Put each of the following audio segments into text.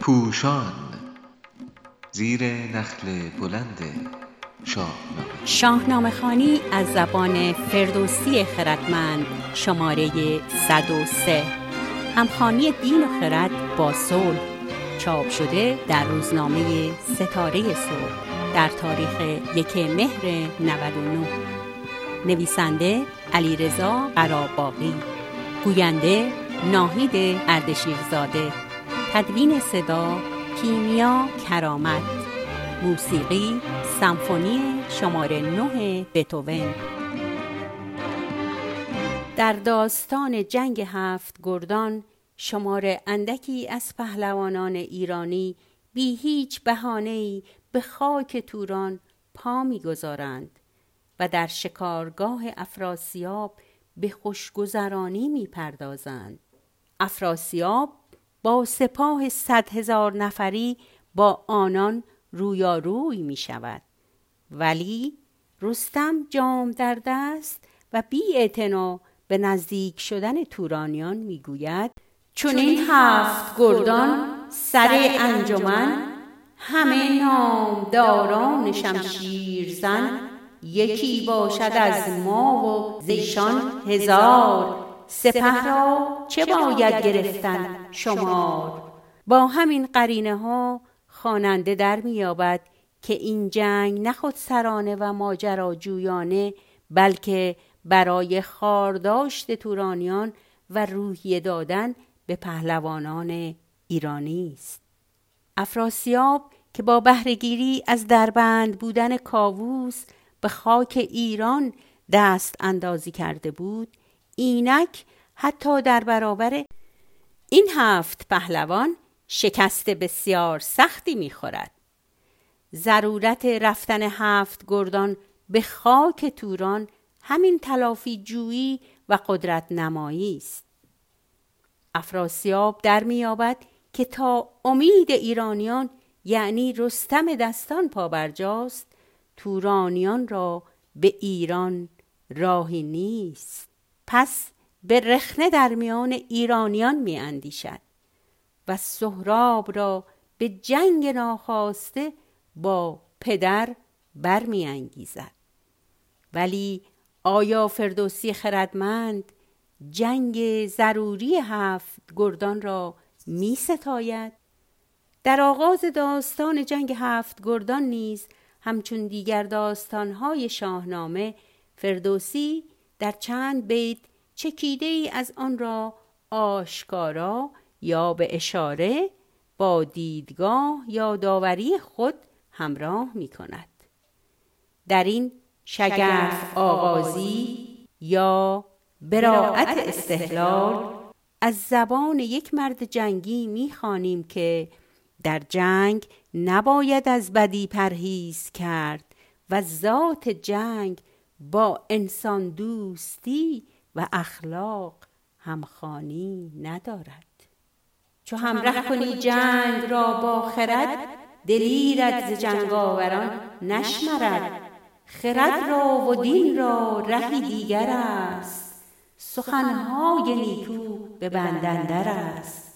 پوشان زیر نخل بلند شاهنامه شاهنامه خانی از زبان فردوسی خردمند شماره 103 همخانی دین و خرد با صلح. چاپ شده در روزنامه ستاره صلح در تاریخ یک مهر 99 نویسنده علیرضا قراباقی. گوینده ناهید اردشیرزاده تدوین صدا کیمیا کرامت موسیقی سمفونی شماره 9 بتوون. در داستان جنگ هفت گردان شماره اندکی از پهلوانان ایرانی بی هیچ بهانه‌ای به خاک توران پا می‌گذارند و در شکارگاه افراسیاب به خوشگذرانی می‌پردازند. افراسیاب با سپاه صد هزار نفری با آنان رویاروی می شود ولی رستم جام در دست و بی به نزدیک شدن تورانیان می‌گوید چون این هفت گردان سر انجمن همه نامداران شمشیر زن یکی باشد از ما و زیشان هزار. سپه را چه باید گرفتن شمار؟ با همین قرینه ها خواننده در میابد که این جنگ نه سرانه و ماجراجویانه بلکه برای خارداشت تورانیان و روحیه دادن به پهلوانان ایرانی است. افراسیاب که با بهرهگیری از دربند بودن کاووس به خاک ایران دست اندازی کرده بود. اینک حتی در برابر این هفت پهلوان شکست بسیار سختی می‌خورد. ضرورت رفتن هفت گردان به خاک توران همین تلافی جویی و قدرت نمایی است. افراسیاب در میابد که تا امید ایرانیان یعنی رستم دستان پابرجاست تورانیان را به ایران راهی نیست پس به رخنه در میان ایرانیان می اندیشد و سهراب را به جنگ ناخواسته با پدر برمی انگیزد ولی آیا فردوسی خردمند جنگ ضروری هفت گردان را می ستاید؟ در آغاز داستان جنگ هفت گردان نیز همچون دیگر داستانهای شاهنامه فردوسی در چند بیت چکیده ای از آن را آشکارا یا به اشاره با دیدگاه یا داوری خود همراه می کند. در این شگرف آغازی یا براعت استحلال از زبان یک مرد جنگی می‌خوانیم که در جنگ نباید از بدی پرهیز کرد و ذات جنگ با انسان دوستی و اخلاق همخانی ندارد. چو همره کنی جنگ را با خرد دلیرت ز جنگاوران نشمرد. خرد را و دین را رهی دیگر است. سخنهای نیکو به بندندر است.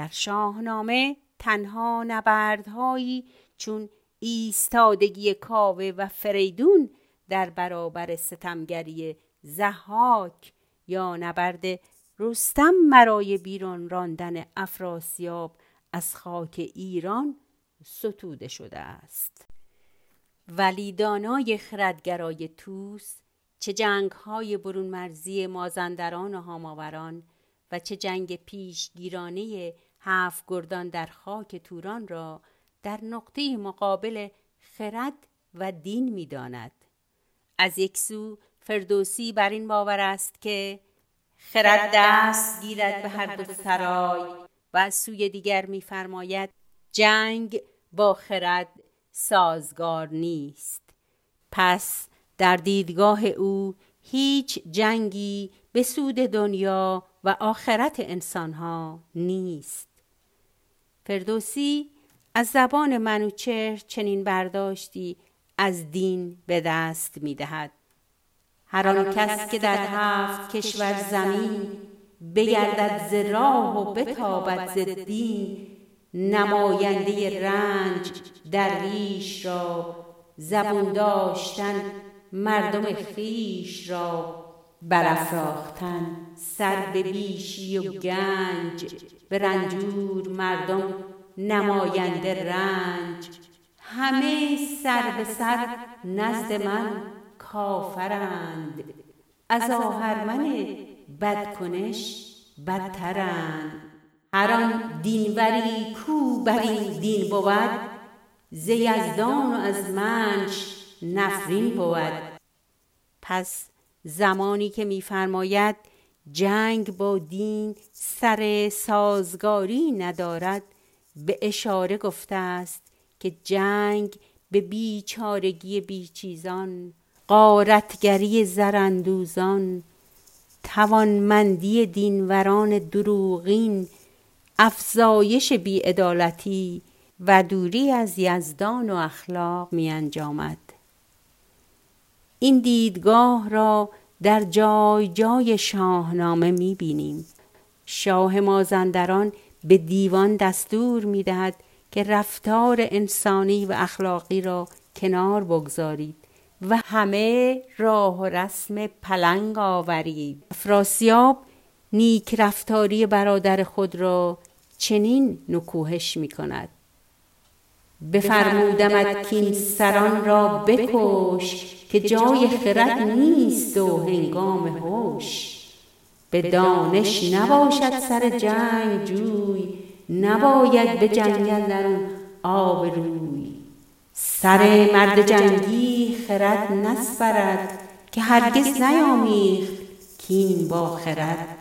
در شاهنامه تنها نبردهایی چون ایستادگی کاوه و فریدون در برابر ستمگری زحاک یا نبرد رستم مرای بیرون راندن افراسیاب از خاک ایران ستوده شده است. ولی دانای خردگرای توس چه جنگ های برون مرزی مازندران و هاماوران و چه جنگ پیشگیرانه هفت گردان در خاک توران را در نقطه مقابل خرد و دین می داند. از یک سو فردوسی بر این باور است که خرد دست گیرد به هر دو سرای و از سوی دیگر میفرماید جنگ با خرد سازگار نیست پس در دیدگاه او هیچ جنگی به سود دنیا و آخرت انسانها نیست فردوسی از زبان منوچهر چنین برداشتی از دین به دست می دهد. هر آن کس که در هفت کشور زمین بگردد ز راه و بتابد ز دین نماینده رنج درویش را زبون داشتن مردم خیش را برافراختن سر به بیشی و گنج به رنجور مردم نماینده رنج. همه سر به سر نزد من کافرند. از آهرمن بدکنش بدترند. هر آن دینوری کو بر این دین بود ز یزدان و از منش نفرین بود. پس زمانی که میفرماید جنگ با دین سر سازگاری ندارد به اشاره گفته است که جنگ به بیچارگی بیچیزان قارتگری زرندوزان توانمندی دینوران دروغین افزایش بیعدالتی و دوری از یزدان و اخلاق می انجامد. این دیدگاه را در جای جای شاهنامه می بینیم. شاه مازندران به دیوان دستور می دهد که رفتار انسانی و اخلاقی را کنار بگذارید و همه راه و رسم پلنگ آورید افراسیاب نیک رفتاری برادر خود را چنین نکوهش می کند بفرمودمت که سران را بکش که جای خرد نیست و هنگام هوش به دانش نباشد سر جنگ جوی نباید به جنگل در آب روی. سر مرد جنگی خرد نسپرد که هرگز نیامیخت کین با خرد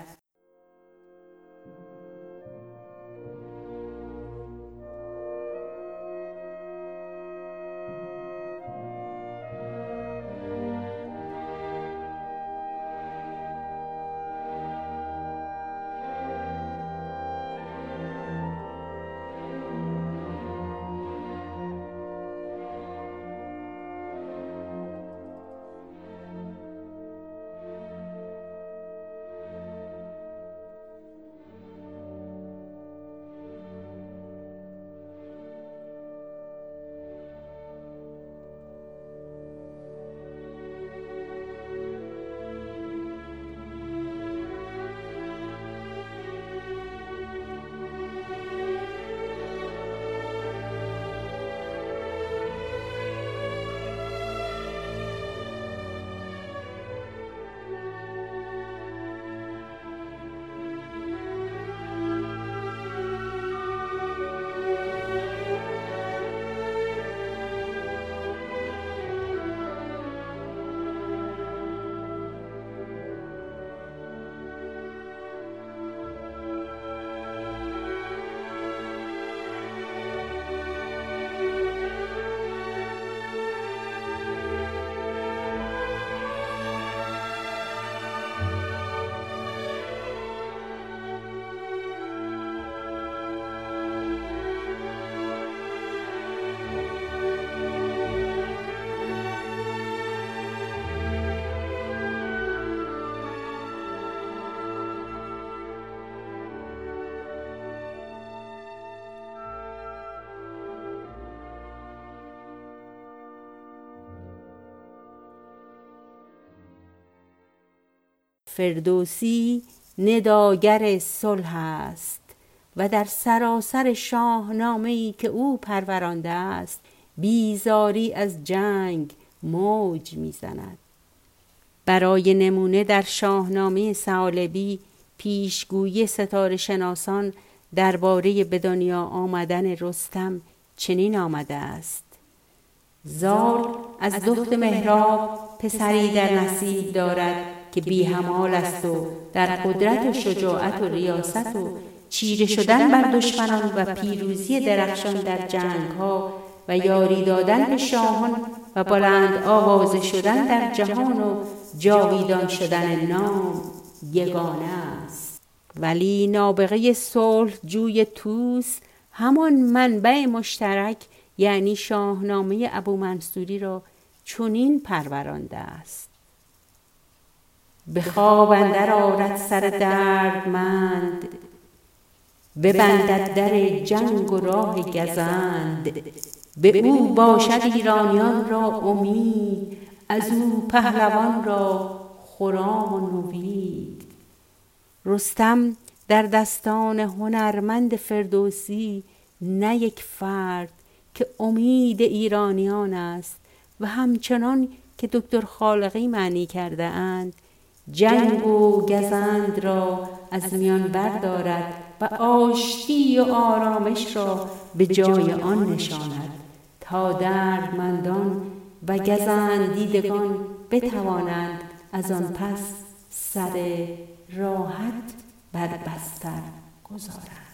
فردوسی نداگر صلح است و در سراسر شاهنامه ای که او پرورانده است بیزاری از جنگ موج می‌زند. برای نمونه در شاهنامه سالبی پیشگویی ستاره شناسان درباره به دنیا آمدن رستم چنین آمده است. زار از دخت مهراب پسری در نصیب دارد. که بی همال است و در قدرت و شجاعت و ریاست و چیره شدن بر دشمنان و پیروزی درخشان در جنگ ها و یاری دادن به شاهان و بلند آوازه شدن در جهان و جاویدان شدن نام یگانه است. ولی نابغه صلح جوی توس همان منبع مشترک یعنی شاهنامه ابو منصوری را چنین پرورانده است. به خواب اندر آرد سر دردمند ببندد در جنگ و راه گزند. به او باشد ایرانیان را امید از او پهلوان را خرام و نوید. رستم در دستان هنرمند فردوسی نه یک فرد که امید ایرانیان است و همچنان که دکتر خالقی معنی کرده اند جنگ و گزند را از میان بردارد و آشتی و آرامش را به جای آن نشاند. تا دردمندان و گزند دیدگان بتوانند از آن پس سر راحت بر بستر گذارند.